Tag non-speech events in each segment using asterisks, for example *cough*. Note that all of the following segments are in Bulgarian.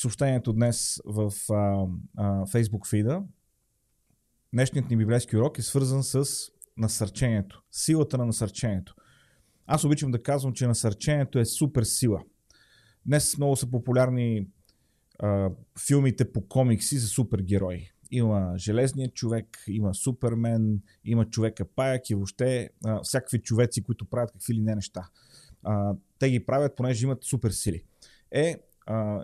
съобщението днес в а, а, Facebook фида. Днешният ни библейски урок е свързан с насърчението, силата на насърчението. Аз обичам да казвам, че насърчението е супер сила. Днес много са популярни а, филмите по комикси за супергерои. Има Железният човек, има Супермен, има човека паяк и въобще а, всякакви човеци, които правят какви ли не неща. А, те ги правят, понеже имат супер сили. Е,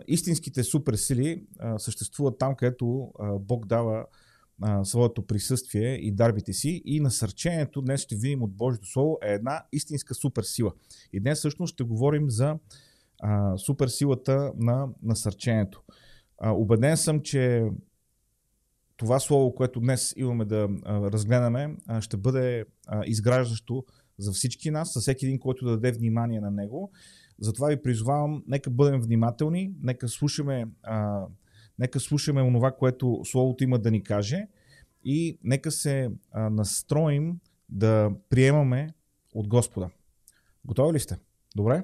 истинските суперсили а, съществуват там, където Бог дава своето присъствие и дарбите си и насърчението, днес ще видим от Божието Слово, е една истинска суперсила. И днес всъщност ще говорим за а, суперсилата на насърчението. А, убеден съм, че това слово, което днес имаме да а, разгледаме, а, ще бъде а, изграждащо за всички нас, за всеки един, който да даде внимание на него. Затова ви призовавам, нека бъдем внимателни, нека слушаме, а, нека слушаме онова, което Словото има да ни каже и нека се а, настроим да приемаме от Господа. Готови ли сте? Добре?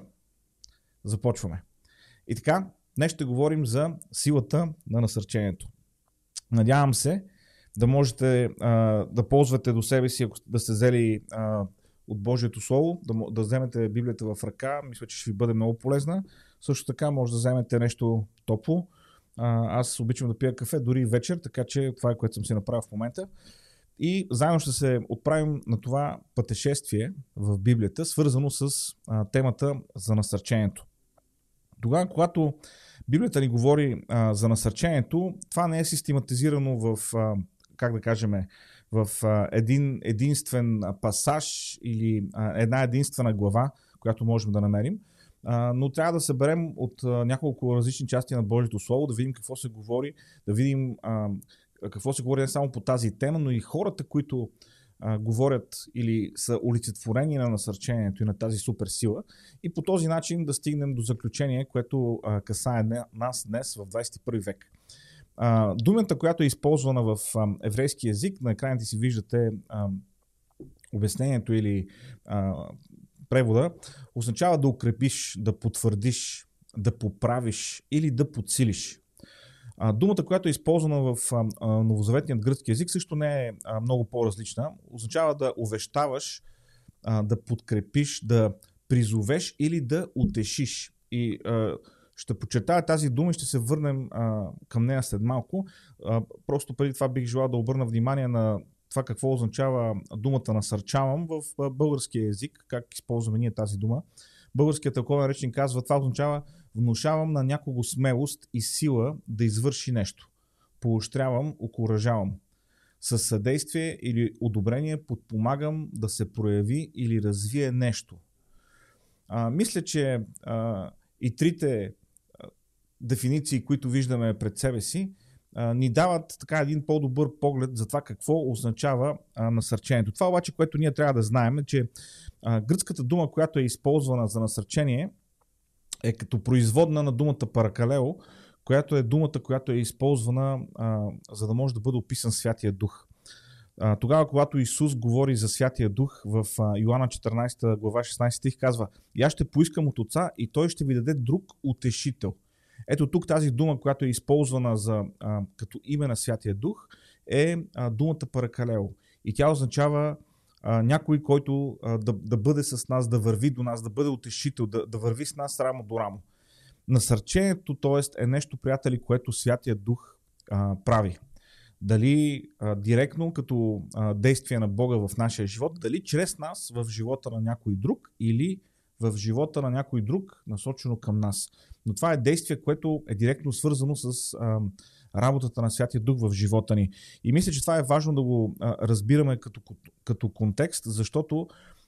Започваме. И така, днес ще говорим за силата на насърчението. Надявам се да можете а, да ползвате до себе си, ако да сте взели а, от Божието Слово, да, да вземете Библията в ръка, мисля, че ще ви бъде много полезна. Също така може да вземете нещо топло. Аз обичам да пия кафе дори вечер, така че това е което съм си направил в момента. И заедно ще се отправим на това пътешествие в Библията, свързано с а, темата за насърчението. Тогава, когато Библията ни говори а, за насърчението, това не е систематизирано в, а, как да кажем, в а, един единствен пасаж или а, една единствена глава, която можем да намерим. А, но трябва да съберем от а, няколко различни части на Божието Слово, да видим какво се говори, да видим а, какво се говори не само по тази тема, но и хората, които а, говорят или са олицетворени на насърчението и на тази суперсила. И по този начин да стигнем до заключение, което а, касае нас днес в 21 век. А, думата, която е използвана в а, еврейски язик, на екраните си виждате а, обяснението или а, превода, означава да укрепиш, да потвърдиш, да поправиш или да подсилиш. А, думата, която е използвана в а, а, новозаветният гръцки язик, също не е а, много по-различна. Означава да увещаваш, а, да подкрепиш, да призовеш или да утешиш. И а, ще подчертая тази дума и ще се върнем а, към нея след малко. А, просто преди това бих желал да обърна внимание на това какво означава думата насърчавам в българския език, как използваме ние тази дума. Българският тълковен речник казва, това означава внушавам на някого смелост и сила да извърши нещо. Поощрявам, окоръжавам. Със съдействие или одобрение подпомагам да се прояви или развие нещо. А, мисля, че а, и трите дефиниции, които виждаме пред себе си, ни дават така един по-добър поглед за това какво означава насърчението. Това обаче, което ние трябва да знаем е, че гръцката дума, която е използвана за насърчение, е като производна на думата паракалео, която е думата, която е използвана за да може да бъде описан Святия Дух. Тогава, когато Исус говори за Святия Дух в Йоанна 14 глава 16 стих, казва И аз ще поискам от Отца и Той ще ви даде друг утешител – ето тук тази дума, която е използвана за, а, като име на Святия Дух, е а, думата паракалео. И тя означава а, някой, който а, да, да бъде с нас, да върви до нас, да бъде утешител, да, да върви с нас рамо до рамо. Насърчението, т.е. е нещо, приятели, което Святия Дух а, прави. Дали а, директно като а, действие на Бога в нашия живот, дали чрез нас в живота на някой друг или в живота на някой друг, насочено към нас. Но това е действие, което е директно свързано с а, работата на Святия Дух в живота ни. И мисля, че това е важно да го а, разбираме като, като контекст, защото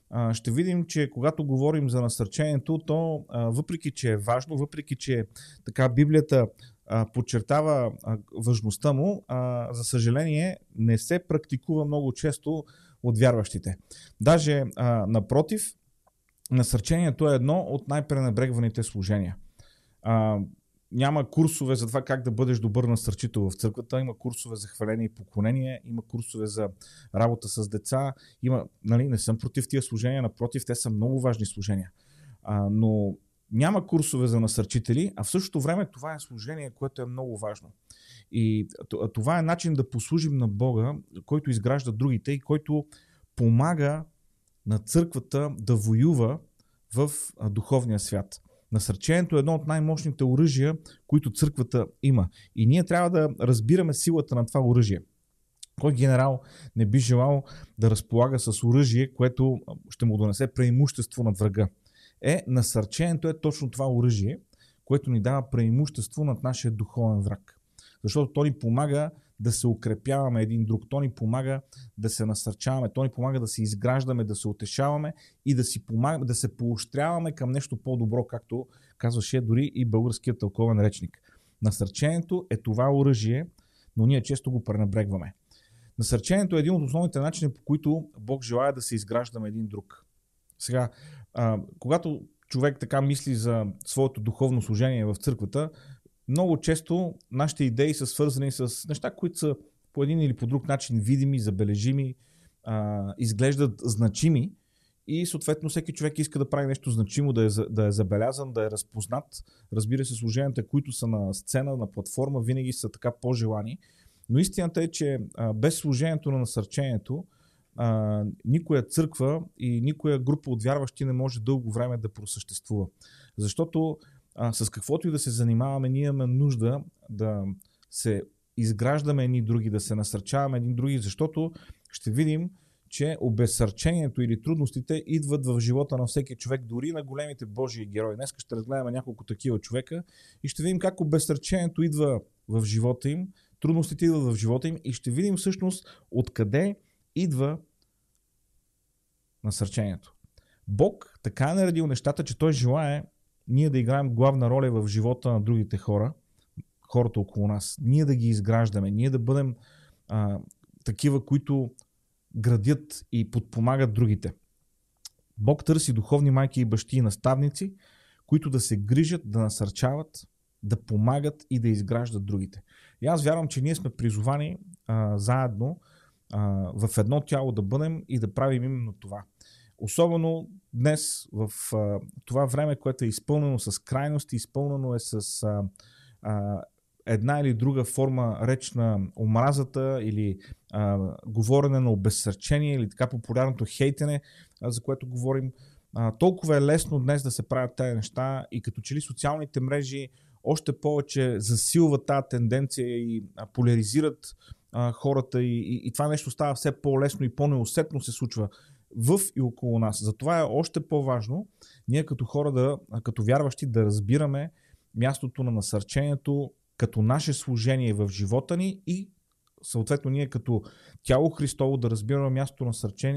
а, ще видим, че когато говорим за насърчението, то а, въпреки, че е важно, въпреки, че така Библията а, подчертава а, важността му, а, за съжаление не се практикува много често от вярващите. Даже а, напротив, насърчението е едно от най-пренебрегваните служения. А, няма курсове за това как да бъдеш добър насърчител в църквата, има курсове за хваление и поклонение, има курсове за работа с деца, има, нали, не съм против тия служения, напротив, те са много важни служения. А, но Няма курсове за насърчители, а в същото време това е служение, което е много важно. И това е начин да послужим на Бога, който изгражда другите и който помага на църквата да воюва в духовния свят. Насърчението е едно от най-мощните оръжия, които църквата има. И ние трябва да разбираме силата на това оръжие. Кой генерал не би желал да разполага с оръжие, което ще му донесе преимущество над врага? Е, насърчението е точно това оръжие, което ни дава преимущество над нашия духовен враг. Защото то ни помага да се укрепяваме един друг. То ни помага да се насърчаваме, то ни помага да се изграждаме, да се утешаваме и да, си помага, да се поощряваме към нещо по-добро, както казваше дори и българският тълковен речник. Насърчението е това оръжие, но ние често го пренебрегваме. Насърчението е един от основните начини, по които Бог желая да се изграждаме един друг. Сега, а, когато човек така мисли за своето духовно служение в църквата, много често нашите идеи са свързани с неща, които са по един или по друг начин видими, забележими, а, изглеждат значими и съответно всеки човек иска да прави нещо значимо, да е, да е забелязан, да е разпознат. Разбира се, служенията, които са на сцена, на платформа, винаги са така по-желани. Но истината е, че а, без служението на насърчението, а, никоя църква и никоя група от вярващи не може дълго време да просъществува. Защото а, с каквото и да се занимаваме, ние имаме нужда да се изграждаме едни други, да се насърчаваме едни други, защото ще видим, че обезсърчението или трудностите идват в живота на всеки човек, дори на големите Божии герои. Днес ще разгледаме няколко такива човека и ще видим как обезсърчението идва в живота им, трудностите идват в живота им и ще видим всъщност откъде идва насърчението. Бог така е наредил нещата, че Той желае ние да играем главна роля в живота на другите хора, хората около нас. Ние да ги изграждаме, ние да бъдем а, такива, които градят и подпомагат другите. Бог търси духовни майки и бащи и наставници, които да се грижат, да насърчават, да помагат и да изграждат другите. И аз вярвам, че ние сме призовани а, заедно а, в едно тяло да бъдем и да правим именно това. Особено днес, в а, това време, което е изпълнено с крайности, изпълнено е с а, а, една или друга форма реч на омразата или а, говорене на обезсърчение или така популярното хейтене, а, за което говорим. А, толкова е лесно днес да се правят тези неща и като че ли социалните мрежи още повече засилват тази тенденция и а, поляризират а, хората и, и, и това нещо става все по-лесно и по-неусетно се случва в и около нас. Затова е още по-важно ние като хора, да, като вярващи, да разбираме мястото на насърчението като наше служение в живота ни и съответно ние като тяло Христово да разбираме мястото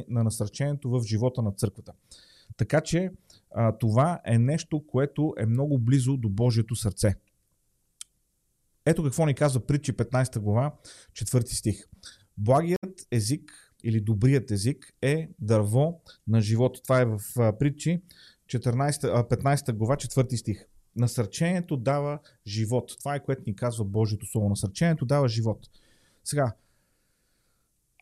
на насърчението в живота на църквата. Така че а, това е нещо, което е много близо до Божието сърце. Ето какво ни казва притчи 15 глава, 4 стих. Благият език или добрият език е дърво на живота. Това е в притчи 14, 15 глава, 4 стих. Насърчението дава живот. Това е което ни казва Божието Слово. Насърчението дава живот. Сега,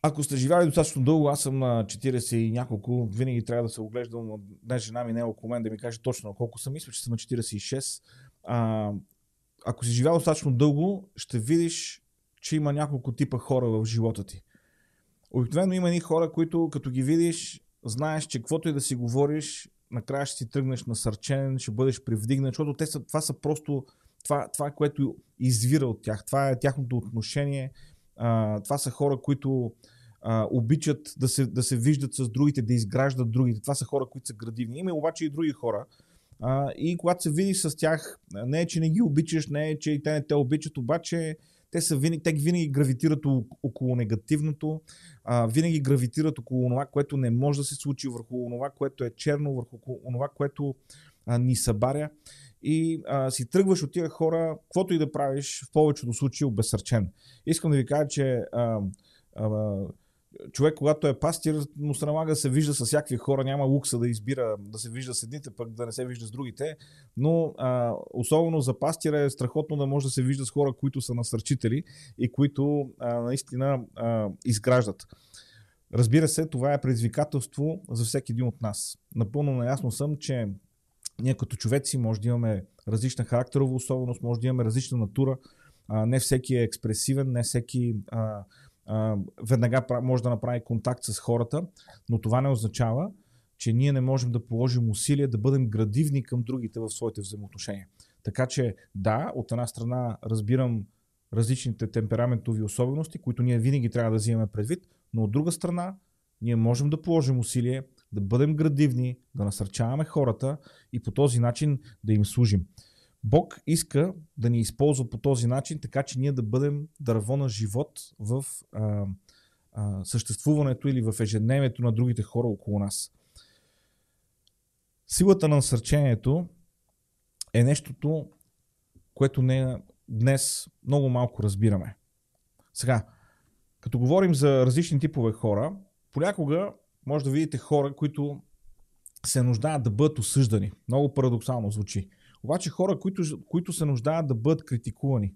ако сте живяли достатъчно дълго, аз съм на 40 и няколко, винаги трябва да се оглеждам, днес жена ми не е около мен да ми каже точно колко съм. Мисля, че съм на 46. А, ако си живял достатъчно дълго, ще видиш, че има няколко типа хора в живота ти. Обикновено има едни хора, които като ги видиш, знаеш, че каквото и да си говориш, накрая ще си тръгнеш насърчен, ще бъдеш привдигнат, защото те са, това са просто това, това, което извира от тях. Това е тяхното отношение. А, това са хора, които а, обичат да се, да се виждат с другите, да изграждат другите. Това са хора, които са градивни. Има обаче и други хора. А, и когато се видиш с тях, не е, че не ги обичаш, не е, че и те не те обичат, обаче те, са винаги, те винаги гравитират около негативното, винаги гравитират около това, което не може да се случи, върху това, което е черно, върху това, което ни събаря. И а, си тръгваш от тия хора, каквото и да правиш, в повечето случаи обесърчен. Искам да ви кажа, че а, а, човек, когато е пастир, му се налага да се вижда с всякакви хора, няма лукса да избира да се вижда с едните, пък да не се вижда с другите, но а, особено за пастира е страхотно да може да се вижда с хора, които са насърчители и които а, наистина а, изграждат. Разбира се, това е предизвикателство за всеки един от нас. Напълно наясно съм, че Ние като човеци може да имаме различна характерова особеност, може да имаме различна натура. А, не всеки е експресивен, не всеки а, веднага може да направи контакт с хората, но това не означава, че ние не можем да положим усилия да бъдем градивни към другите в своите взаимоотношения. Така че да, от една страна разбирам различните темпераментови особености, които ние винаги трябва да взимаме предвид, но от друга страна ние можем да положим усилие, да бъдем градивни, да насърчаваме хората и по този начин да им служим. Бог иска да ни използва по този начин, така че ние да бъдем дърво на живот в а, а, съществуването или в ежедневието на другите хора около нас. Силата на насърчението е нещото, което не днес много малко разбираме. Сега, като говорим за различни типове хора, понякога може да видите хора, които се нуждаят да бъдат осъждани. Много парадоксално звучи. Обаче хора, които, които се нуждаят да бъдат критикувани.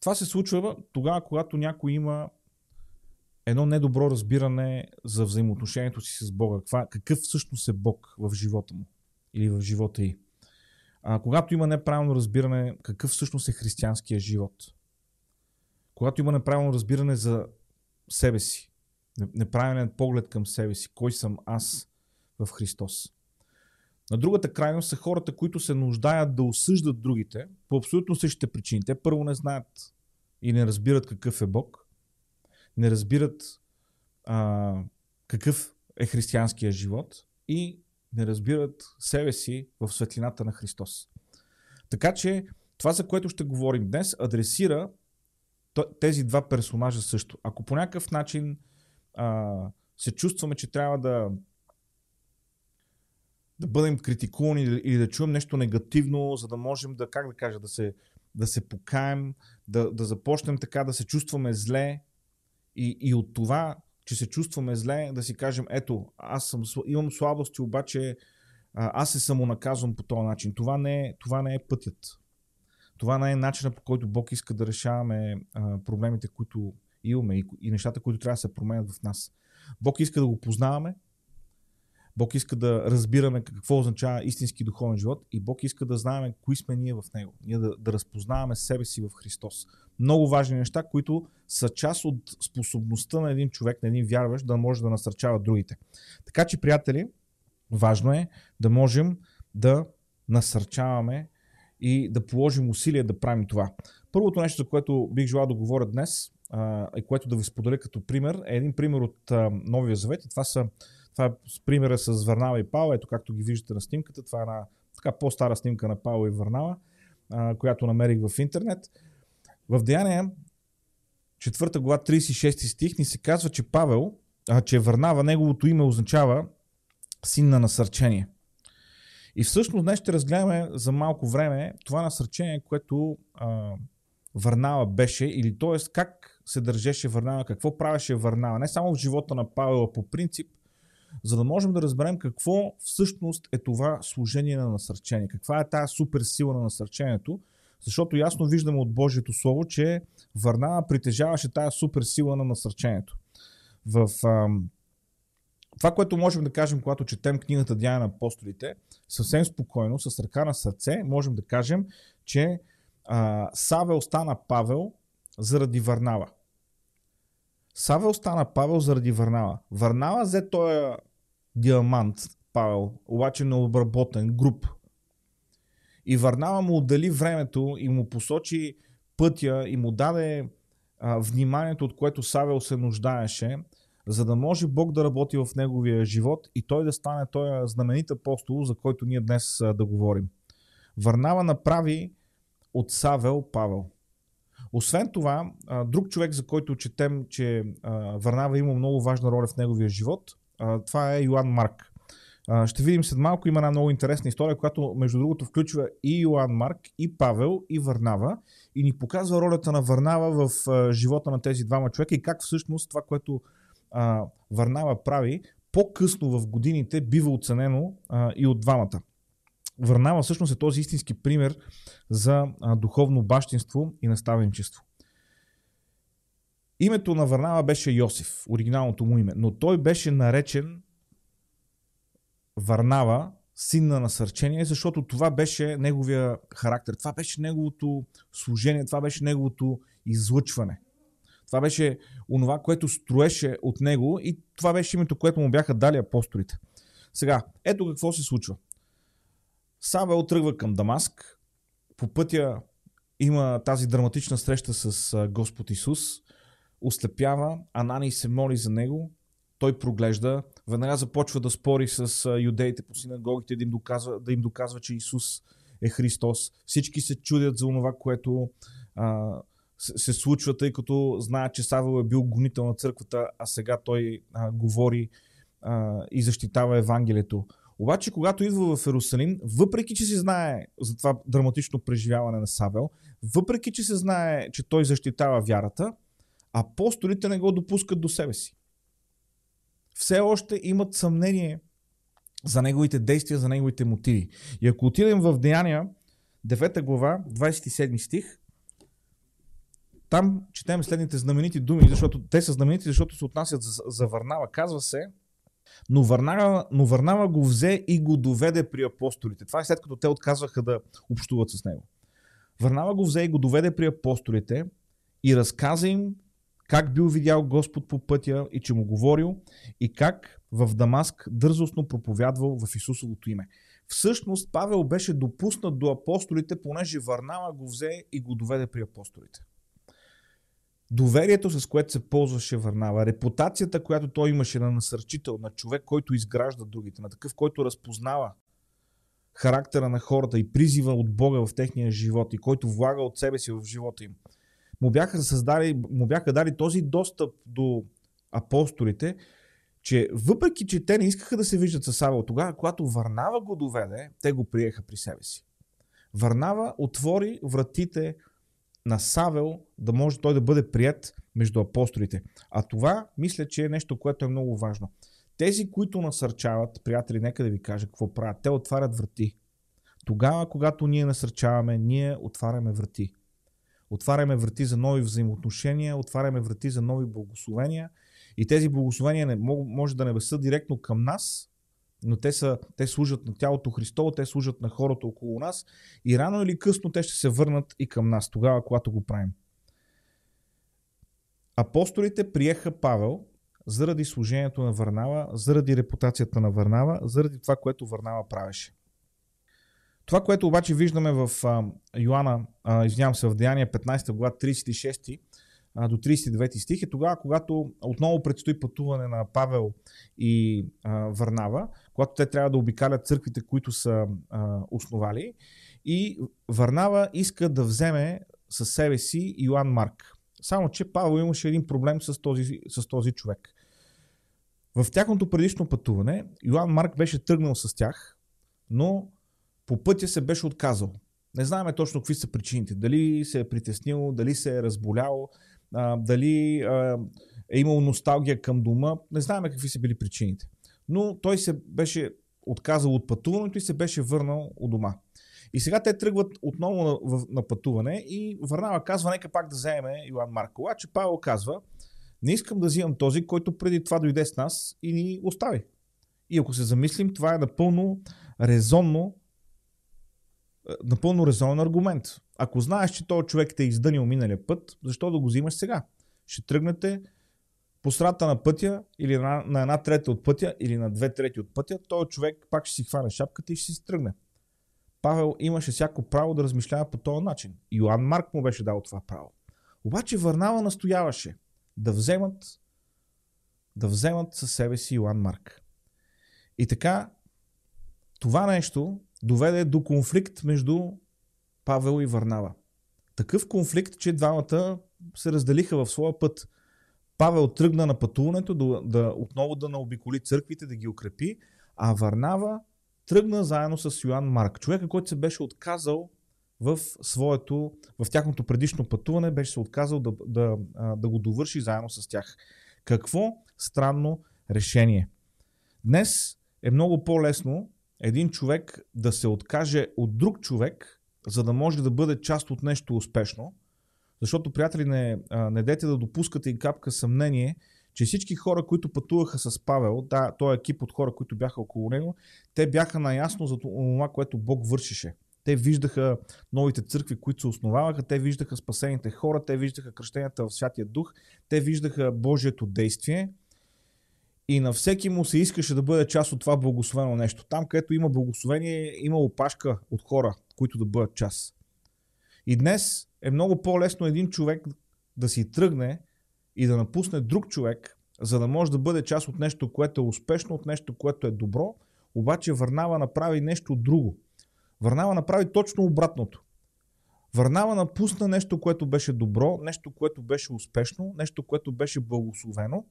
Това се случва тогава, когато някой има едно недобро разбиране за взаимоотношението си с Бога. Какъв всъщност е Бог в живота му или в живота й. А, когато има неправилно разбиране какъв всъщност е християнския живот. Когато има неправилно разбиране за себе си. Неправилен поглед към себе си. Кой съм аз в Христос. На другата крайност са хората, които се нуждаят да осъждат другите по абсолютно същите причини. Те първо не знаят и не разбират какъв е Бог, не разбират а, какъв е християнския живот и не разбират себе си в светлината на Христос. Така че това, за което ще говорим днес, адресира тези два персонажа също. Ако по някакъв начин а, се чувстваме, че трябва да да бъдем критикувани или да чуем нещо негативно, за да можем да, как да кажа, да се, да се покаем, да, да започнем така да се чувстваме зле и, и от това, че се чувстваме зле, да си кажем, ето, аз съм, имам слабости, обаче аз се самонаказвам по този начин. Това не, е, това не е пътят. Това не е начинът по който Бог иска да решаваме проблемите, които имаме и нещата, които трябва да се променят в нас. Бог иска да го познаваме, Бог иска да разбираме какво означава истински духовен живот и Бог иска да знаем кои сме ние в Него. Ние да, да разпознаваме себе си в Христос. Много важни неща, които са част от способността на един човек, на един вярващ, да може да насърчава другите. Така че, приятели, важно е да можем да насърчаваме и да положим усилия да правим това. Първото нещо, за което бих желал да говоря днес и което да ви споделя като пример, е един пример от Новия Завет и това са това е с примера с Върнава и Павел. Ето както ги виждате на снимката. Това е една така по-стара снимка на Павел и Върнава, а, която намерих в интернет. В Деяния, 4 глава, 36 стих, ни се казва, че Павел, а, че Върнава, неговото име означава син на насърчение. И всъщност днес ще разгледаме за малко време това насърчение, което а, Върнава беше, или т.е. как се държеше Върнава, какво правеше Върнава. Не само в живота на Павел, а по принцип, за да можем да разберем какво всъщност е това служение на насърчение, каква е тази супер сила на насърчението, защото ясно виждаме от Божието Слово, че Варнава притежаваше тази супер сила на насърчението. В ам, това, което можем да кажем, когато четем книгата Дяна на апостолите, съвсем спокойно, с ръка на сърце, можем да кажем, че а, Савел стана Павел заради Варнава. Савел стана Павел заради Варнава. Варнава взе този диамант, Павел, обаче необработен, груп. И Варнава му отдели времето и му посочи пътя и му даде а, вниманието, от което Савел се нуждаеше, за да може Бог да работи в неговия живот и той да стане този знаменит апостол, за който ние днес а, да говорим. Варнава направи от Савел Павел. Освен това, друг човек, за който четем, че Варнава има много важна роля в неговия живот, това е Йоан Марк. Ще видим след малко, има една много интересна история, която между другото включва и Йоан Марк, и Павел, и Варнава и ни показва ролята на Варнава в живота на тези двама човека и как всъщност това, което Варнава прави, по-късно в годините бива оценено и от двамата. Върнава всъщност е този истински пример за духовно бащинство и наставничество. Името на Върнава беше Йосиф, оригиналното му име, но той беше наречен Варнава син на насърчение, защото това беше неговия характер, това беше неговото служение, това беше неговото излъчване. Това беше онова, което строеше от него и това беше името, което му бяха дали апостолите. Сега, ето какво се случва. Савел тръгва към Дамаск. По пътя има тази драматична среща с Господ Исус. Ослепява, Анани се моли за него. Той проглежда, веднага започва да спори с юдеите по синагогите, да им доказва, да им доказва че Исус е Христос. Всички се чудят за това, което а, се случва, тъй като знаят, че Савел е бил гонител на църквата, а сега той а, говори а, и защитава Евангелието. Обаче, когато идва в Иерусалим, въпреки че се знае за това драматично преживяване на Савел, въпреки че се знае, че той защитава вярата, апостолите не го допускат до себе си. Все още имат съмнение за неговите действия, за неговите мотиви. И ако отидем в Деяния, 9 глава, 27 стих, там четем следните знаменити думи, защото те са знаменити, защото се отнасят за, за Варнава. Казва се, но Варнава, но Варнава го взе и го доведе при апостолите. Това е след като те отказваха да общуват с него. Варнава го взе и го доведе при апостолите и разказа им как бил видял Господ по пътя и че му говорил и как в Дамаск дързостно проповядвал в Исусовото име. Всъщност Павел беше допуснат до апостолите, понеже Варнава го взе и го доведе при апостолите доверието, с което се ползваше Варнава, репутацията, която той имаше на насърчител, на човек, който изгражда другите, на такъв, който разпознава характера на хората и призива от Бога в техния живот и който влага от себе си в живота им, му бяха, създали, му бяха дали този достъп до апостолите, че въпреки, че те не искаха да се виждат с Савел, тогава, когато Варнава го доведе, те го приеха при себе си. Варнава отвори вратите на Савел да може той да бъде прият между апостолите. А това, мисля, че е нещо, което е много важно. Тези, които насърчават, приятели, нека да ви кажа какво правят. Те отварят врати. Тогава, когато ние насърчаваме, ние отваряме врати. Отваряме врати за нови взаимоотношения, отваряме врати за нови благословения. И тези благословения не, може да не са директно към нас, но те, са, те служат на тялото Христово, те служат на хората около нас и рано или късно те ще се върнат и към нас, тогава, когато го правим. Апостолите приеха Павел заради служението на Варнава, заради репутацията на Варнава, заради това, което Варнава правеше. Това, което обаче виждаме в а, Йоанна, извинявам се, в Деяния 15 глава 36 до 39 стих е тогава, когато отново предстои пътуване на Павел и а, Варнава, когато те трябва да обикалят църквите, които са а, основали. И Варнава иска да вземе със себе си Йоан Марк. Само, че Павел имаше един проблем с този, с този човек. В тяхното предишно пътуване Йоан Марк беше тръгнал с тях, но по пътя се беше отказал. Не знаем точно какви са причините. Дали се е притеснил, дали се е разболял, а, дали а, е имал носталгия към дома. Не знаем какви са били причините. Но той се беше отказал от пътуването и се беше върнал у дома. И сега те тръгват отново на, в, на пътуване и Върнава казва, нека пак да вземе Йоан Маркова, че Павел казва, не искам да взимам този, който преди това дойде с нас и ни остави. И ако се замислим, това е напълно резонно, напълно резонен аргумент. Ако знаеш, че този човек те е издънил миналия път, защо да го взимаш сега? Ще тръгнете по страта на пътя или на, на една трета от пътя или на две трети от пътя, този човек пак ще си хване шапката и ще си тръгне. Павел имаше всяко право да размишлява по този начин. Йоан Марк му беше дал това право. Обаче Върнава настояваше да вземат да вземат със себе си Йоан Марк. И така, това нещо доведе до конфликт между Павел и Варнава. Такъв конфликт, че двамата се разделиха в своя път. Павел тръгна на пътуването да, да отново да наобиколи църквите, да ги укрепи, а Варнава тръгна заедно с Йоан Марк. Човека, който се беше отказал в своето, в тяхното предишно пътуване, беше се отказал да, да, да го довърши заедно с тях. Какво странно решение. Днес е много по-лесно един човек да се откаже от друг човек, за да може да бъде част от нещо успешно. Защото, приятели, не, не дете да допускате и капка съмнение, че всички хора, които пътуваха с Павел, да, този екип от хора, които бяха около него, те бяха наясно за това, което Бог вършише. Те виждаха новите църкви, които се основаваха, те виждаха спасените хора, те виждаха кръщенията в Святия Дух, те виждаха Божието действие и на всеки му се искаше да бъде част от това благословено нещо. Там, където има благословение, има опашка от хора, които да бъдат част. И днес е много по-лесно един човек да си тръгне и да напусне друг човек, за да може да бъде част от нещо, което е успешно, от нещо, което е добро, обаче Върнава направи нещо друго. Върнава направи точно обратното. Върнава напусна нещо, което беше добро, нещо, което беше успешно, нещо, което беше благословено,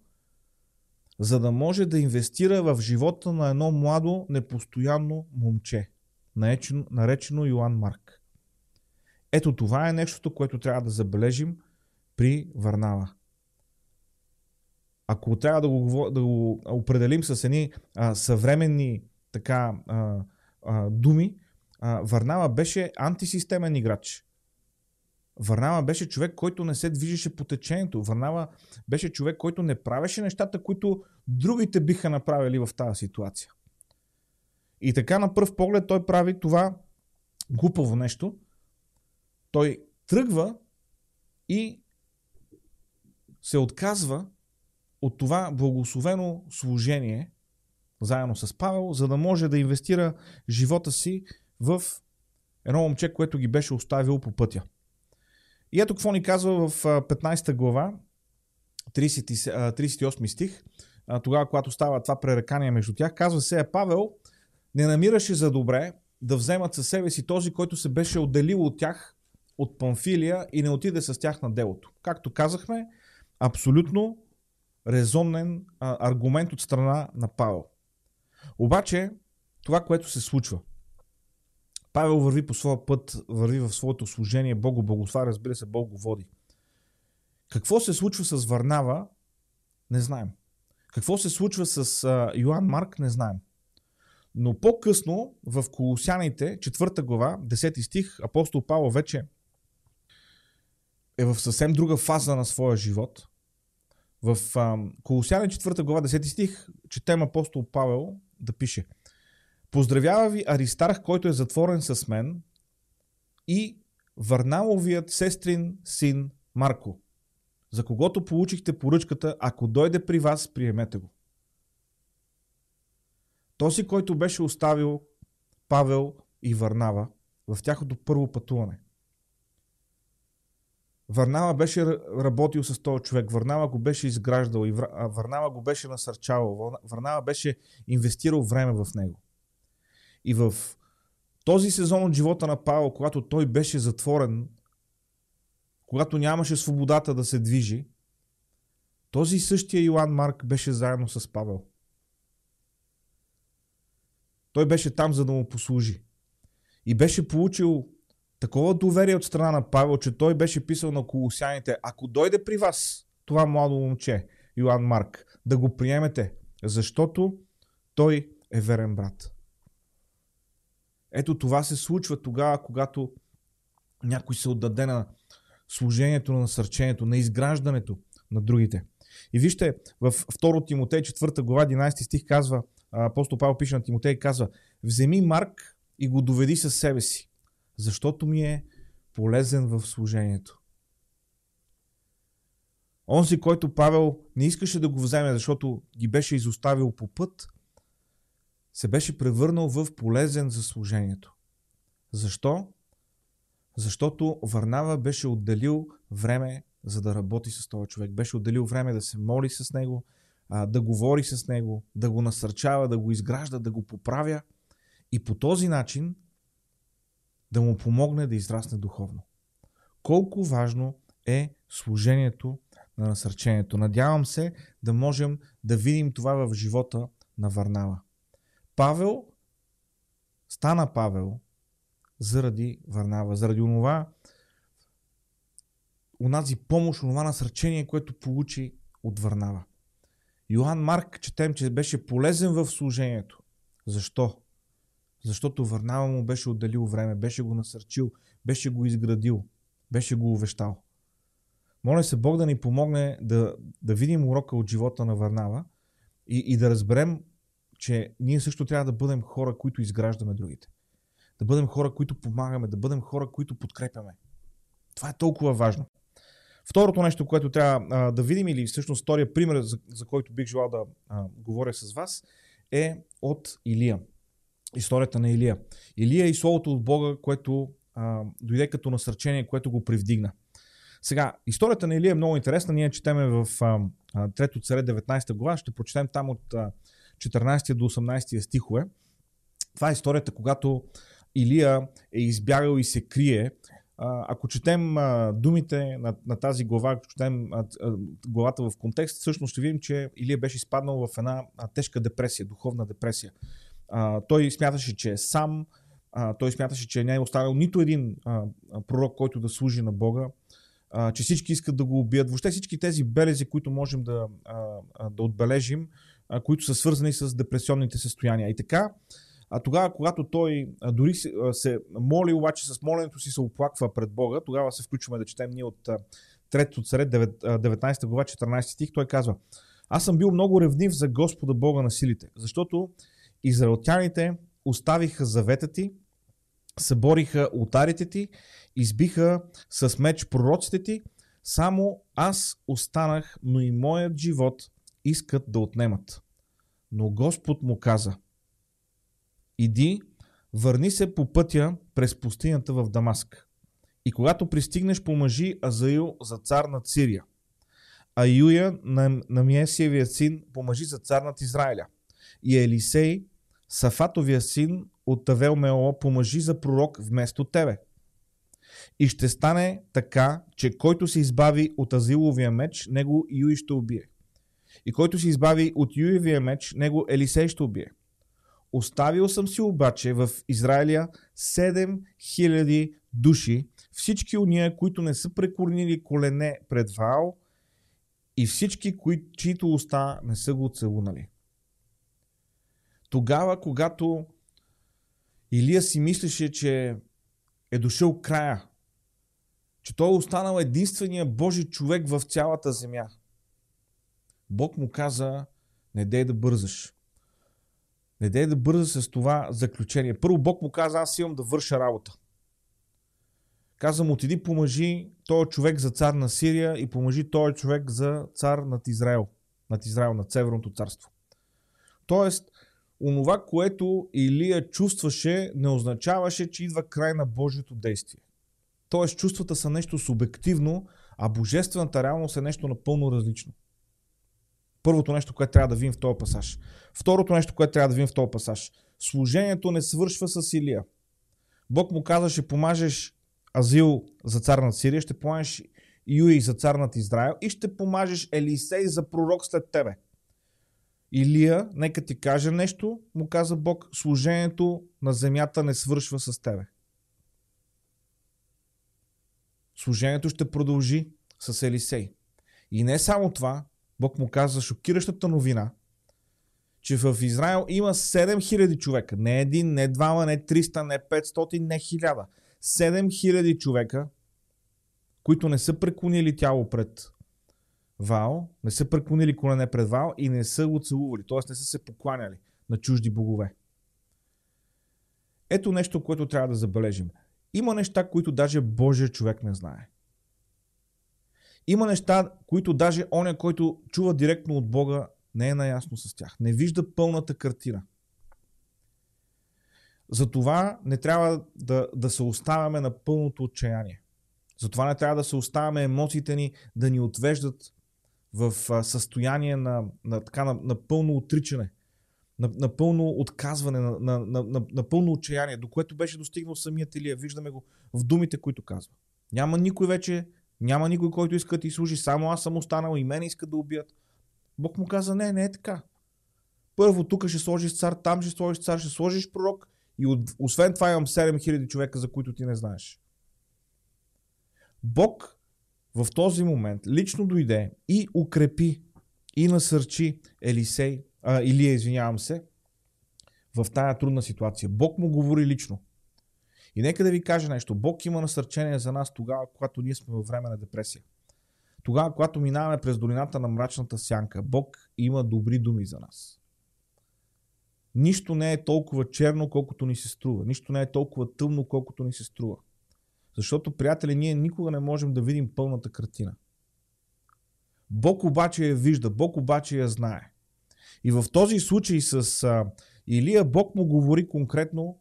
за да може да инвестира в живота на едно младо, непостоянно момче, наречено, наречено Йоан Марк. Ето това е нещото, което трябва да забележим при Варнава. Ако трябва да го, да го определим с едни а, съвременни така, а, а, думи, а, Варнава беше антисистемен играч. Варнава беше човек, който не се движеше по течението. Варнава беше човек, който не правеше нещата, които другите биха направили в тази ситуация. И така на пръв поглед той прави това глупаво нещо. Той тръгва и се отказва от това благословено служение заедно с Павел, за да може да инвестира живота си в едно момче, което ги беше оставил по пътя. И ето какво ни казва в 15 глава, 30, 38 стих, тогава, когато става това пререкание между тях, казва се, Павел не намираше за добре да вземат със себе си този, който се беше отделил от тях от Памфилия и не отиде с тях на делото. Както казахме, абсолютно резонен аргумент от страна на Павел. Обаче, това, което се случва, Павел върви по своя път, върви в своето служение, Бог го благославя, разбира се, Бог го води. Какво се случва с Варнава, не знаем. Какво се случва с а, Йоан Марк, не знаем. Но по-късно в Колосяните, 4 глава, 10 стих, апостол Павел вече е в съвсем друга фаза на своя живот. В Колосяни 4 глава 10 стих четем апостол Павел да пише Поздравява ви Аристарх, който е затворен с мен и Варналовият сестрин син Марко, за когото получихте поръчката, ако дойде при вас, приемете го. Този, който беше оставил Павел и Варнава в тяхното първо пътуване. Варнава беше работил с този човек, Варнава го беше изграждал, и Варнава го беше насърчавал, Варнава беше инвестирал време в него. И в този сезон от живота на Павел, когато той беше затворен, когато нямаше свободата да се движи, този същия Йоан Марк беше заедно с Павел. Той беше там, за да му послужи. И беше получил такова доверие от страна на Павел, че той беше писал на колосяните, ако дойде при вас това младо момче, Йоан Марк, да го приемете, защото той е верен брат. Ето това се случва тогава, когато някой се отдаде на служението на насърчението, на изграждането на другите. И вижте, в 2 Тимотей 4 глава 11 стих казва, апостол Павел пише на Тимотей, казва, вземи Марк и го доведи със себе си защото ми е полезен в служението. Онзи, който Павел не искаше да го вземе, защото ги беше изоставил по път, се беше превърнал в полезен за служението. Защо? Защото Варнава беше отделил време за да работи с този човек. Беше отделил време да се моли с него, да говори с него, да го насърчава, да го изгражда, да го поправя. И по този начин да му помогне да израсне духовно. Колко важно е служението на насърчението. Надявам се да можем да видим това в живота на Варнава. Павел стана Павел заради Варнава, заради онова, онази помощ, онова насърчение, което получи от Варнава. Йоан Марк четем, че беше полезен в служението. Защо? Защото Варнава му беше отделил време, беше го насърчил, беше го изградил, беше го увещал. Моля се Бог да ни помогне да, да видим урока от живота на Варнава и, и да разберем, че ние също трябва да бъдем хора, които изграждаме другите. Да бъдем хора, които помагаме, да бъдем хора, които подкрепяме. Това е толкова важно. Второто нещо, което трябва а, да видим, или всъщност втория пример, за, за който бих желал да а, говоря с вас, е от Илия. Историята на Илия. Илия и словото от Бога, което а, дойде като насърчение, което го привдигна. Сега, историята на Илия е много интересна. Ние четеме в а, 3 царе 19 глава. Ще прочетем там от 14 до 18 стихове. Това е историята, когато Илия е избягал и се крие. Ако четем думите на, на тази глава, ако четем главата в контекст, всъщност ще видим, че Илия беше изпаднал в една тежка депресия, духовна депресия. Той смяташе, че е сам, той смяташе, че не е останал нито един пророк, който да служи на Бога, че всички искат да го убият. Въобще всички тези белези, които можем да, да отбележим, които са свързани с депресионните състояния. И така, а тогава, когато той дори се, се моли, обаче с моленето си се оплаква пред Бога, тогава се включваме да четем ние от 3 царе, 19 глава, 14 стих, той казва Аз съм бил много ревнив за Господа Бога на силите, защото израелтяните оставиха завета ти, събориха ултарите ти, избиха с меч пророците ти, само аз останах, но и моят живот искат да отнемат. Но Господ му каза, иди, върни се по пътя през пустинята в Дамаск. И когато пристигнеш, помажи Азаил за цар над Сирия. А Юя на, на Миесиевия син помажи за цар над Израиля. И Елисей, Сафатовия син от Тавел Меола, помажи за пророк вместо тебе. И ще стане така, че който се избави от Азиловия меч, него Юи ще убие. И който се избави от Юевия меч, него Елисей ще убие. Оставил съм си обаче в Израиля 7000 души, всички уния, които не са прекорнили колене пред Ваал и всички, кои, чието уста не са го целунали. Тогава, когато Илия си мислеше, че е дошъл края, че той е останал единствения Божий човек в цялата земя. Бог му каза, не дей да бързаш. Не дей да бързаш с това заключение. Първо Бог му каза, аз имам да върша работа. Каза му, отиди помажи този човек за цар на Сирия и помажи този човек за цар над Израел. Над Израел, над Северното царство. Тоест, онова, което Илия чувстваше, не означаваше, че идва край на Божието действие. Тоест, чувствата са нещо субективно, а божествената реалност е нещо напълно различно. Първото нещо, което трябва да видим в този пасаж. Второто нещо, което трябва да видим в този пасаж. Служението не свършва с Илия. Бог му каза, ще помажеш Азил за цар над Сирия, ще помажеш Юи за цар над Израел и ще помажеш Елисей за пророк след тебе. Илия, нека ти каже нещо, му каза Бог, служението на земята не свършва с тебе. Служението ще продължи с Елисей. И не само това, Бог му каза шокиращата новина, че в Израел има 7000 човека. Не един, не двама, не 300, не 500, не 1000. 7000 човека, които не са преклонили тяло пред Вао, не са преклонили колене пред Вао и не са го целували, т.е. не са се покланяли на чужди богове. Ето нещо, което трябва да забележим. Има неща, които даже Божия човек не знае. Има неща, които даже оня, който чува директно от Бога, не е наясно с тях. Не вижда пълната картина. Затова не трябва да, да се оставяме на пълното отчаяние. Затова не трябва да се оставяме емоциите ни да ни отвеждат в състояние на, на, така, на, на пълно отричане, на, на пълно отказване, на, на, на, на, на пълно отчаяние, до което беше достигнал самият Илия. Виждаме го в думите, които казва. Няма никой вече, няма никой, който иска да ти служи, само аз съм останал и мен искат да убият. Бог му каза, не, не е така. Първо тук ще сложиш цар, там ще сложиш цар, ще сложиш пророк и от, освен това имам 7000 човека, за които ти не знаеш. Бог в този момент лично дойде и укрепи и насърчи Елисей, а, Илия, извинявам се, в тая трудна ситуация. Бог му говори лично. И нека да ви кажа нещо. Бог има насърчение за нас тогава, когато ние сме във време на депресия. Тогава, когато минаваме през долината на мрачната сянка, Бог има добри думи за нас. Нищо не е толкова черно, колкото ни се струва. Нищо не е толкова тъмно, колкото ни се струва. Защото, приятели, ние никога не можем да видим пълната картина. Бог обаче я вижда, Бог обаче я знае. И в този случай с Илия, Бог му говори конкретно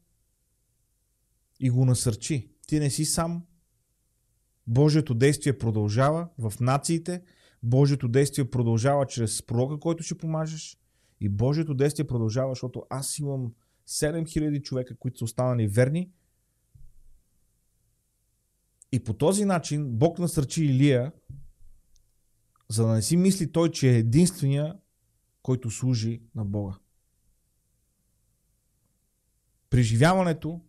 и го насърчи. Ти не си сам. Божието действие продължава в нациите. Божието действие продължава чрез пророка, който ще помажеш. И Божието действие продължава, защото аз имам 7000 човека, които са останали верни. И по този начин Бог насърчи Илия, за да не си мисли той, че е единствения, който служи на Бога. Преживяването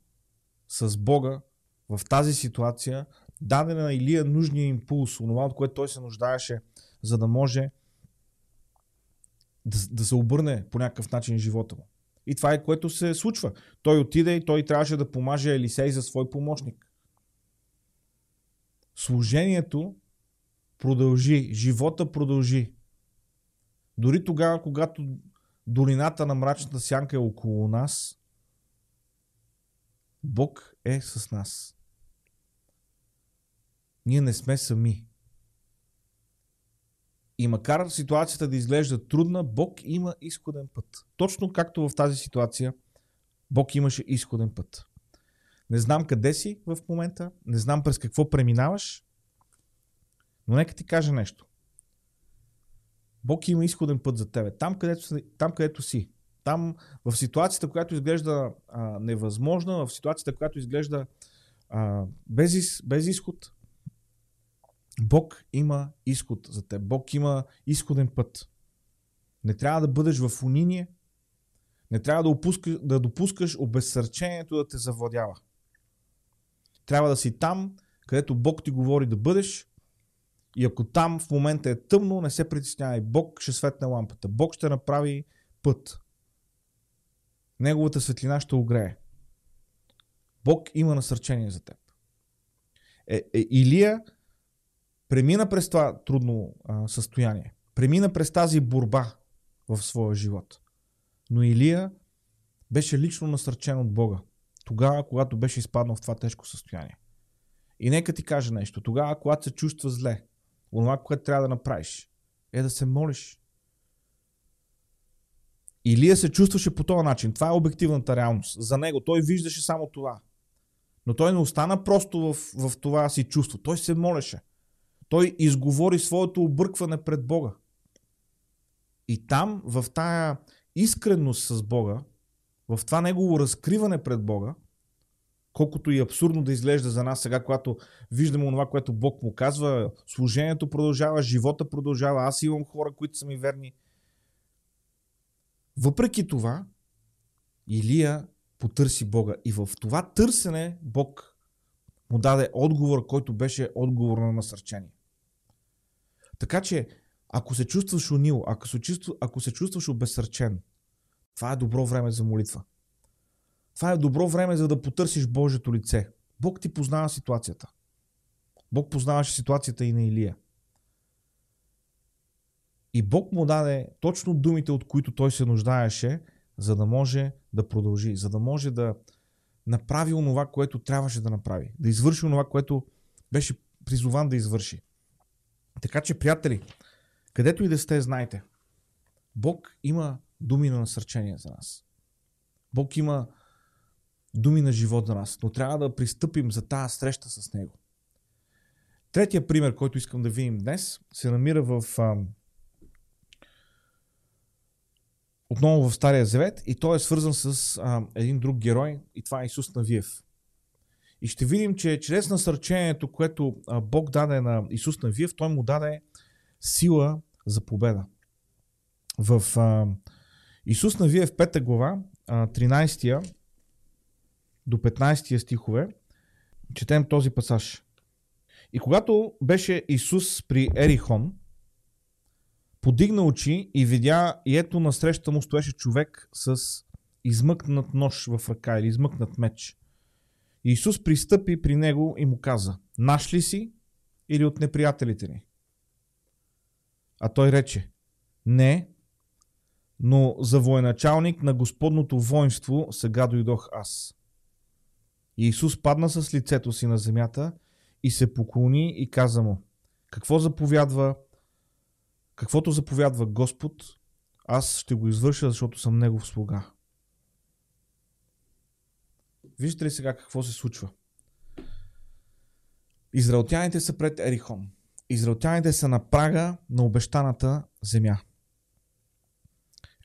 с Бога в тази ситуация даде на Илия нужния импулс, онова, от което той се нуждаеше, за да може да, да се обърне по някакъв начин живота му. И това е което се случва. Той отиде и той трябваше да помаже Елисей за свой помощник. Служението продължи, живота продължи. Дори тогава, когато долината на мрачната сянка е около нас, Бог е с нас. Ние не сме сами. И макар ситуацията да изглежда трудна, Бог има изходен път. Точно както в тази ситуация, Бог имаше изходен път. Не знам къде си в момента, не знам през какво преминаваш, но нека ти кажа нещо. Бог има изходен път за тебе. Там, където, там, където си. Там, в ситуацията, която изглежда а, невъзможна, в ситуацията, която изглежда а, без, без изход, Бог има изход за теб. Бог има изходен път. Не трябва да бъдеш в униние. Не трябва да, опускаш, да допускаш обезсърчението да те завладява. Трябва да си там, където Бог ти говори да бъдеш. И ако там в момента е тъмно, не се притеснявай. Бог ще светне лампата. Бог ще направи път. Неговата светлина ще огрее. Бог има насърчение за теб. Е, е, Илия премина през това трудно а, състояние. Премина през тази борба в своя живот. Но Илия беше лично насърчен от Бога. Тогава, когато беше изпаднал в това тежко състояние. И нека ти кажа нещо. Тогава, когато се чувства зле, онова, което трябва да направиш, е да се молиш. Илия се чувстваше по този начин. Това е обективната реалност. За него той виждаше само това. Но той не остана просто в, в това си чувство. Той се молеше. Той изговори своето объркване пред Бога. И там, в тая искренност с Бога, в това негово разкриване пред Бога, колкото и абсурдно да изглежда за нас сега, когато виждаме това, което Бог му казва, служението продължава, живота продължава, аз имам хора, които са ми верни. Въпреки това, Илия потърси Бога. И в това търсене Бог му даде отговор, който беше отговор на насърчение. Така че, ако се чувстваш унил, ако се, чувстваш, ако се чувстваш обесърчен, това е добро време за молитва. Това е добро време за да потърсиш Божието лице. Бог ти познава ситуацията. Бог познаваше ситуацията и на Илия. И Бог му даде точно думите, от които той се нуждаеше, за да може да продължи, за да може да направи онова, което трябваше да направи, да извърши онова, което беше призован да извърши. Така че, приятели, където и да сте, знайте, Бог има думи на насърчение за нас. Бог има думи на живот за нас, но трябва да пристъпим за тази среща с Него. Третия пример, който искам да видим днес, се намира в а, отново в Стария Завет и той е свързан с а, един друг герой и това е Исус Навиев. И ще видим, че чрез насърчението, което Бог даде на Исус Навиев, той му даде сила за победа. В а, Исус Навиев 5 глава, а, 13 до 15 стихове, четем този пасаж. И когато беше Исус при Ерихон, подигна очи и видя, и ето насреща му стоеше човек с измъкнат нож в ръка или измъкнат меч. Исус пристъпи при него и му каза, наш ли си или от неприятелите ни? А той рече, не, но за военачалник на Господното воинство сега дойдох аз. Исус падна с лицето си на земята и се поклони и каза му, какво заповядва, каквото заповядва Господ, аз ще го извърша, защото съм Негов слуга. Виждате ли сега какво се случва? Израелтяните са пред Ерихон. Израелтяните са на прага на обещаната земя.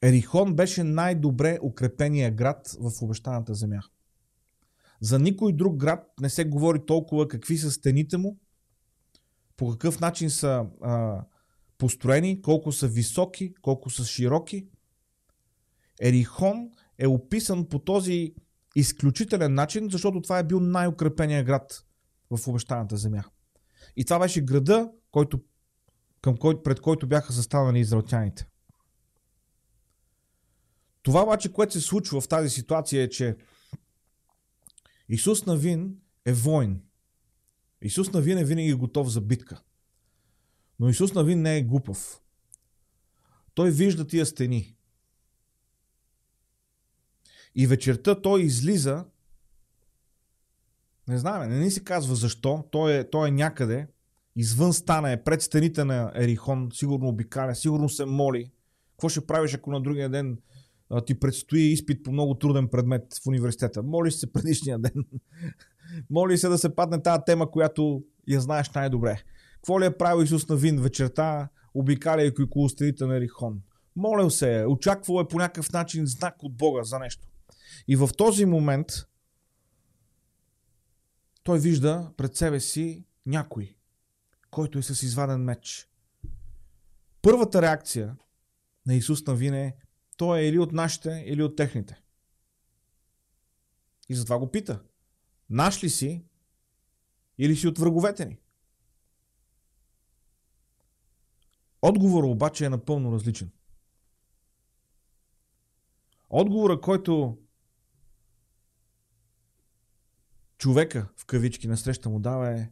Ерихон беше най-добре укрепения град в обещаната земя. За никой друг град не се говори толкова какви са стените му, по какъв начин са а, построени, колко са високи, колко са широки. Ерихон е описан по този изключителен начин, защото това е бил най-укрепения град в обещаната земя. И това беше града, който, към кой, пред който бяха застанали израелтяните. Това обаче, което се случва в тази ситуация е, че Исус Навин е воин. Исус Навин е винаги готов за битка. Но Исус Навин не е глупав. Той вижда тия стени. И вечерта той излиза. Не знам, не ни се казва защо. Той е, той е някъде. Извън стана е пред стените на Ерихон. Сигурно обикаля, сигурно се моли. Какво ще правиш, ако на другия ден а, ти предстои изпит по много труден предмет в университета? Молиш се предишния ден. *laughs* Моли се да се падне тази тема, която я знаеш най-добре. Какво ли е правил Исус на Вин вечерта, обикаляйки около стените на Ерихон? Молил се е, очаквал е по някакъв начин знак от Бога за нещо. И в този момент той вижда пред себе си някой, който е с изваден меч. Първата реакция на Исус на Вин е, той е или от нашите, или от техните. И затова го пита. Наш ли си, или си от враговете ни? Отговорът обаче е напълно различен. Отговора, който човека в кавички насреща му дава е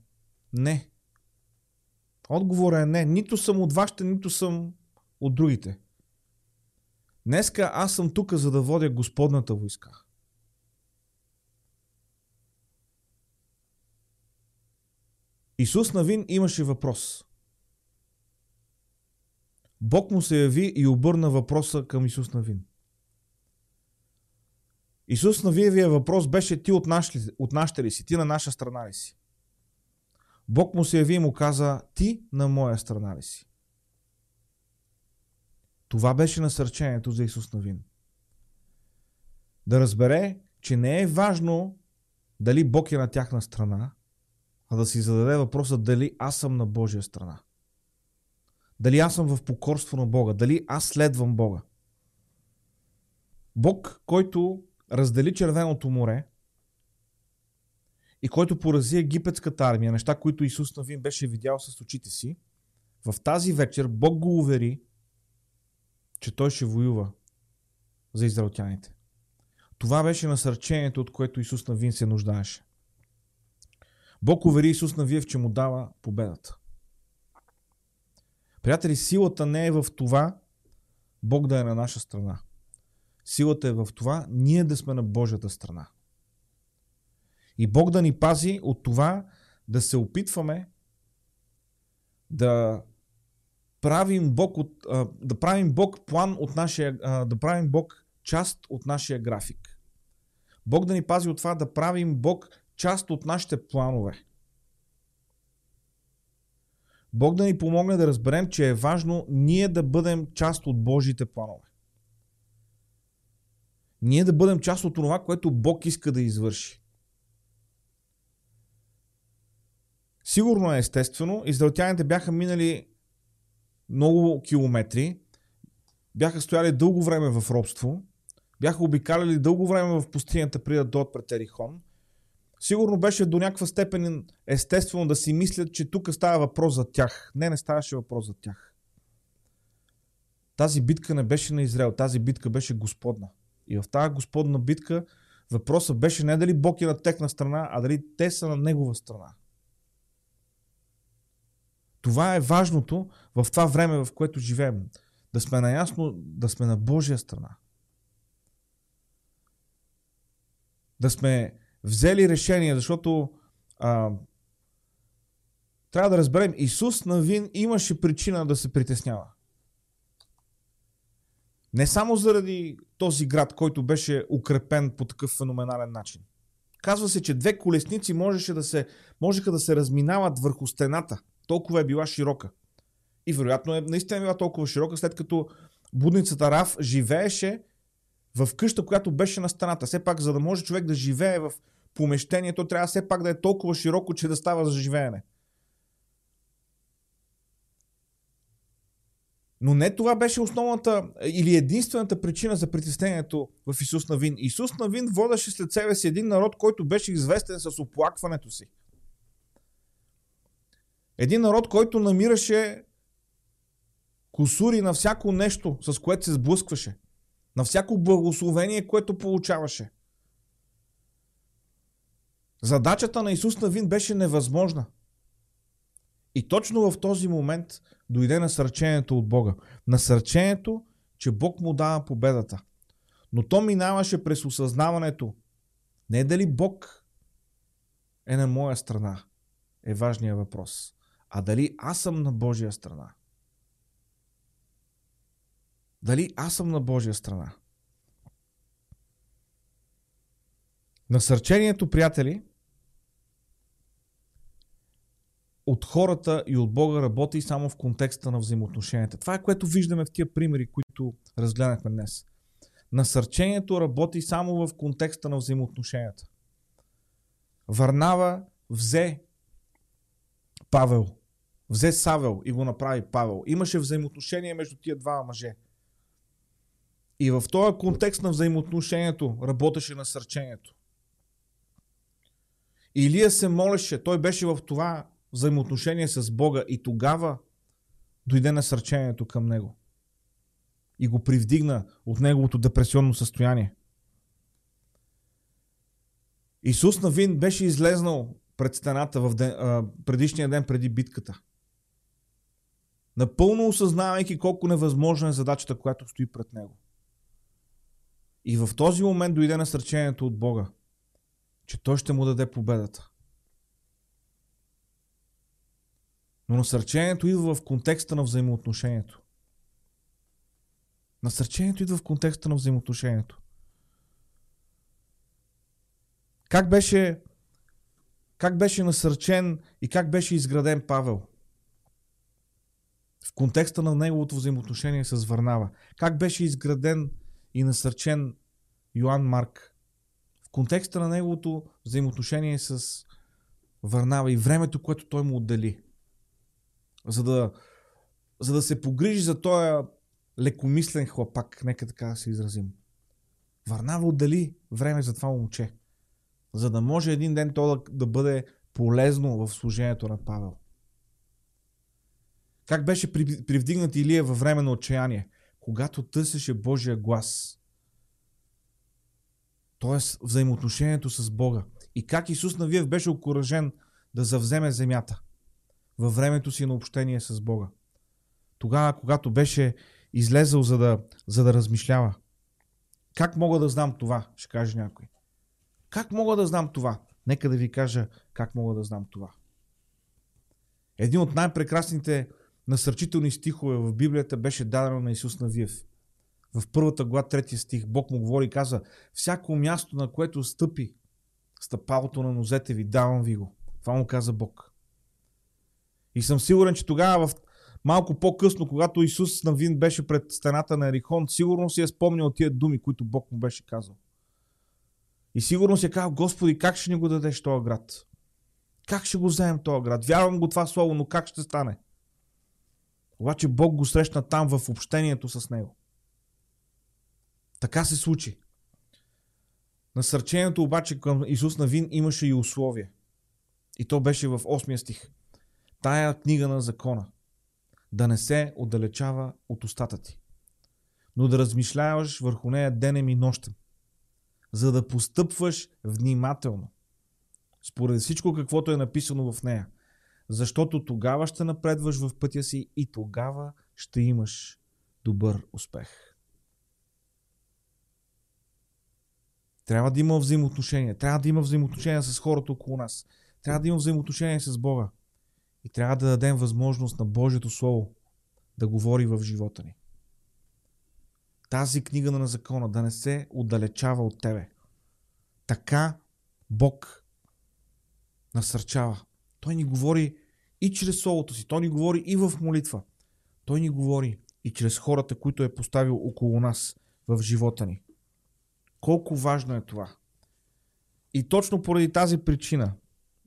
не. Отговорът е не. Нито съм от вашите, нито съм от другите. Днеска аз съм тук, за да водя Господната войска. Исус Навин имаше въпрос. Бог му се яви и обърна въпроса към Исус Навин. Исус Навиевия въпрос беше ти от, наш ли, от нашите ли си, ти на наша страна ли си? Бог му се яви и му каза, ти на моя страна ли си? Това беше насърчението за Исус Навин. Да разбере, че не е важно дали Бог е на тяхна страна, а да си зададе въпроса дали аз съм на Божия страна. Дали аз съм в покорство на Бога, дали аз следвам Бога. Бог, който раздели Червеното море и който порази египетската армия, неща, които Исус Навин беше видял с очите си, в тази вечер Бог го увери, че той ще воюва за израелтяните. Това беше насърчението, от което Исус Навин се нуждаеше. Бог увери Исус Навиев, че му дава победата. Приятели, силата не е в това Бог да е на наша страна. Силата е в това ние да сме на Божията страна. И Бог да ни пази от това да се опитваме да правим Бог, от, да правим Бог план от нашия, да правим Бог част от нашия график. Бог да ни пази от това да правим Бог част от нашите планове. Бог да ни помогне да разберем, че е важно ние да бъдем част от Божите планове. Ние да бъдем част от това, което Бог иска да извърши. Сигурно е естествено, израелтяните бяха минали много километри, бяха стояли дълго време в робство, бяха обикаляли дълго време в пустинята преди да дойдат пред Ерихон – Сигурно беше до някаква степен естествено да си мислят, че тук става въпрос за тях. Не, не ставаше въпрос за тях. Тази битка не беше на Израел, тази битка беше Господна. И в тази Господна битка въпросът беше не дали Бог е на техна страна, а дали те са на Негова страна. Това е важното в това време, в което живеем. Да сме наясно, да сме на Божия страна. Да сме взели решение, защото а, трябва да разберем, Исус Навин имаше причина да се притеснява. Не само заради този град, който беше укрепен по такъв феноменален начин. Казва се, че две колесници можеше да се, можеха да се разминават върху стената. Толкова е била широка. И вероятно е наистина е била толкова широка, след като будницата Раф живееше в къща, която беше на стената. Все пак, за да може човек да живее в помещението, трябва все пак да е толкова широко, че да става за живеене. Но не това беше основната или единствената причина за притеснението в Исус Навин. Исус Навин водеше след себе си един народ, който беше известен с оплакването си. Един народ, който намираше косури на всяко нещо, с което се сблъскваше. На всяко благословение, което получаваше. Задачата на Исус Навин беше невъзможна. И точно в този момент дойде насърчението от Бога. Насърчението, че Бог му дава победата. Но то минаваше през осъзнаването. Не дали Бог е на моя страна, е важният въпрос. А дали аз съм на Божия страна? Дали аз съм на Божия страна? Насърчението, приятели, от хората и от Бога работи само в контекста на взаимоотношенията. Това е което виждаме в тия примери, които разгледахме днес. Насърчението работи само в контекста на взаимоотношенията. Варнава взе Павел, взе Савел и го направи Павел. Имаше взаимоотношение между тия два мъже. И в този контекст на взаимоотношението работеше насърчението. Илия се молеше, той беше в това взаимоотношение с Бога и тогава дойде насърчението към него. И го привдигна от неговото депресионно състояние. Исус Навин беше излезнал пред стената в ден, предишния ден преди битката. Напълно осъзнавайки колко невъзможна е задачата, която стои пред него. И в този момент дойде насърчението от Бога, че той ще му даде победата. Но насърчението идва в контекста на взаимоотношението. Насърчението идва в контекста на взаимоотношението. Как беше, как беше насърчен и как беше изграден Павел? В контекста на неговото взаимоотношение с Върнава. Как беше изграден и насърчен Йоанн Марк? В контекста на неговото взаимоотношение с Върнава и времето, което той му отдели за да, за да се погрижи за този лекомислен хлапак, нека така се изразим. Варнава отдели време за това момче, за да може един ден то да, да бъде полезно в служението на Павел. Как беше привдигнат Илия във време на отчаяние, когато търсеше Божия глас. Тоест взаимоотношението с Бога. И как Исус Навиев беше окоръжен да завземе земята във времето си на общение с Бога. Тогава, когато беше излезъл за да, за да размишлява. Как мога да знам това, ще каже някой. Как мога да знам това? Нека да ви кажа как мога да знам това. Един от най-прекрасните насърчителни стихове в Библията беше дадено на Исус Навиев. В първата глава, третия стих, Бог му говори и каза, всяко място, на което стъпи стъпалото на нозете ви, давам ви го. Това му каза Бог. И съм сигурен, че тогава в малко по-късно, когато Исус Навин беше пред стената на Ерихон, сигурно си е спомнял тия думи, които Бог му беше казал. И сигурно си е казал, Господи, как ще ни го дадеш този град? Как ще го вземем този град? Вярвам го това слово, но как ще стане? Обаче Бог го срещна там в общението с него. Така се случи. Насърчението обаче към Исус Навин имаше и условие. И то беше в 8 стих тая книга на закона да не се отдалечава от устата ти, но да размишляваш върху нея денем и нощем, за да постъпваш внимателно, според всичко каквото е написано в нея. Защото тогава ще напредваш в пътя си и тогава ще имаш добър успех. Трябва да има взаимоотношения. Трябва да има взаимоотношения с хората около нас. Трябва да има взаимоотношения с Бога. И трябва да дадем възможност на Божието Слово да говори в живота ни. Тази книга на закона да не се отдалечава от тебе. Така Бог насърчава. Той ни говори и чрез Словото си. Той ни говори и в молитва. Той ни говори и чрез хората, които е поставил около нас в живота ни. Колко важно е това. И точно поради тази причина,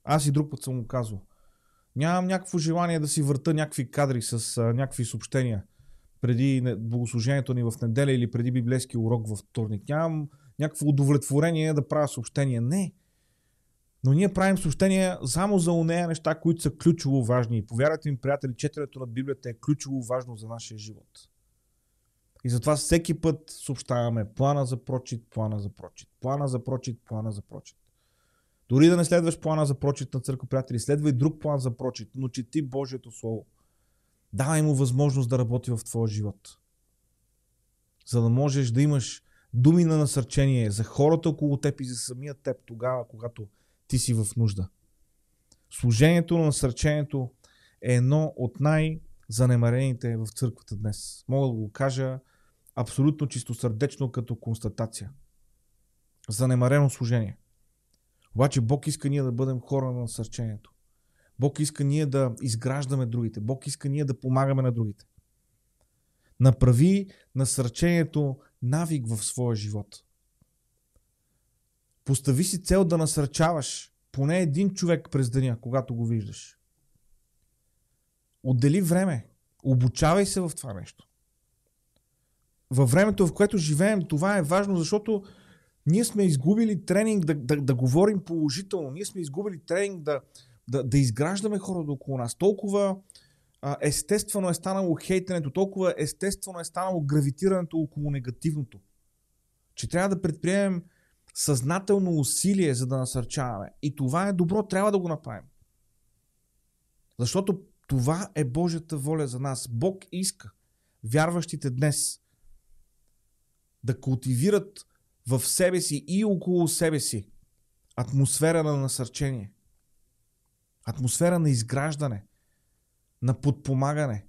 аз и друг път съм му казал, нямам някакво желание да си върта някакви кадри с а, някакви съобщения преди богослужението ни в неделя или преди библейски урок във вторник. Нямам някакво удовлетворение да правя съобщения. Не. Но ние правим съобщения само за онея неща, които са ключово важни. И повярвайте ми, приятели, четенето на Библията е ключово важно за нашия живот. И затова всеки път съобщаваме плана за прочит, плана за прочит, плана за прочит, плана за прочит. Дори да не следваш плана за прочит на църква, приятели, следвай друг план за прочит, но чети Божието Слово. Давай му възможност да работи в твоя живот. За да можеш да имаш думи на насърчение за хората около теб и за самия теб тогава, когато ти си в нужда. Служението на насърчението е едно от най- занемарените в църквата днес. Мога да го кажа абсолютно чистосърдечно като констатация. Занемарено служение. Обаче Бог иска ние да бъдем хора на насърчението. Бог иска ние да изграждаме другите. Бог иска ние да помагаме на другите. Направи насърчението навик в своя живот. Постави си цел да насърчаваш поне един човек през деня, когато го виждаш. Отдели време. Обучавай се в това нещо. Във времето, в което живеем, това е важно, защото ние сме изгубили тренинг да, да, да говорим положително. Ние сме изгубили тренинг да, да, да изграждаме хората около нас. Толкова а, естествено е станало хейтенето, толкова естествено е станало гравитирането около негативното, че трябва да предприемем съзнателно усилие, за да насърчаваме. И това е добро, трябва да го направим. Защото това е Божията воля за нас. Бог иска вярващите днес да култивират в себе си и около себе си атмосфера на насърчение, атмосфера на изграждане, на подпомагане,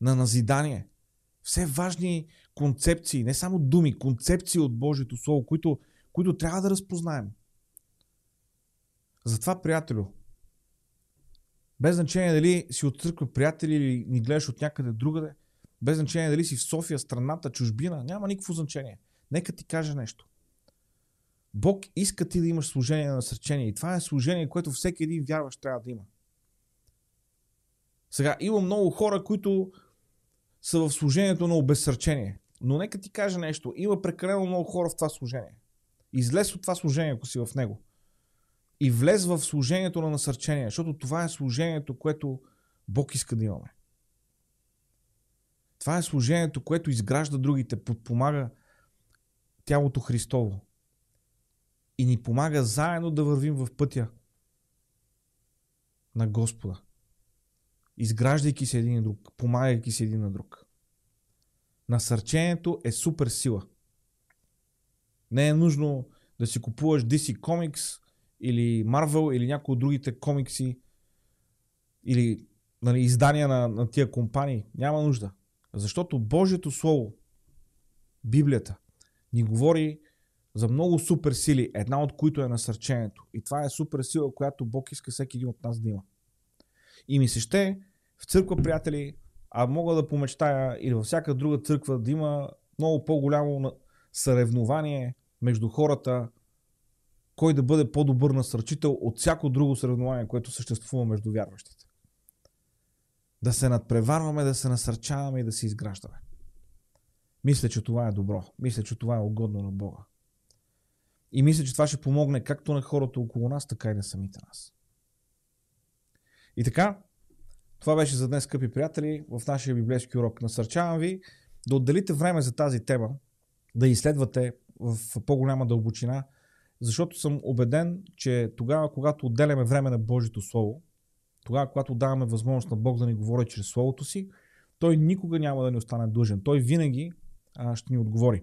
на назидание. Все важни концепции, не само думи, концепции от Божието Слово, които, които трябва да разпознаем. Затова, приятелю, без значение дали си от църква приятели или ни гледаш от някъде другаде, без значение дали си в София, страната, чужбина, няма никакво значение. Нека ти кажа нещо. Бог иска ти да имаш служение на насърчение. И това е служение, което всеки един вярващ трябва да има. Сега, има много хора, които са в служението на обезсърчение. Но нека ти кажа нещо. Има прекалено много хора в това служение. Излез от това служение, ако си в него и влез в служението на насърчение, защото това е служението, което Бог иска да имаме. Това е служението, което изгражда другите, подпомага тялото Христово и ни помага заедно да вървим в пътя на Господа, изграждайки се един на друг, помагайки се един на друг. Насърчението е супер сила. Не е нужно да си купуваш DC Comics, или Марвел, или някои от другите комикси, или нали, издания на, на тия компании. Няма нужда. Защото Божието Слово, Библията, ни говори за много супер сили, една от които е насърчението. И това е супер сила, която Бог иска всеки един от нас да има. И ми се ще в църква, приятели, а мога да помечтая или във всяка друга църква да има много по-голямо съревнование между хората, кой да бъде по-добър насърчител от всяко друго съревнование, което съществува между вярващите. Да се надпреварваме, да се насърчаваме и да се изграждаме. Мисля, че това е добро. Мисля, че това е угодно на Бога. И мисля, че това ще помогне както на хората около нас, така и на самите нас. И така, това беше за днес, скъпи приятели, в нашия библейски урок. Насърчавам ви да отделите време за тази тема, да изследвате в по-голяма дълбочина – защото съм убеден, че тогава, когато отделяме време на Божието Слово, тогава, когато даваме възможност на Бог да ни говори чрез Словото си, Той никога няма да ни остане длъжен. Той винаги ще ни отговори.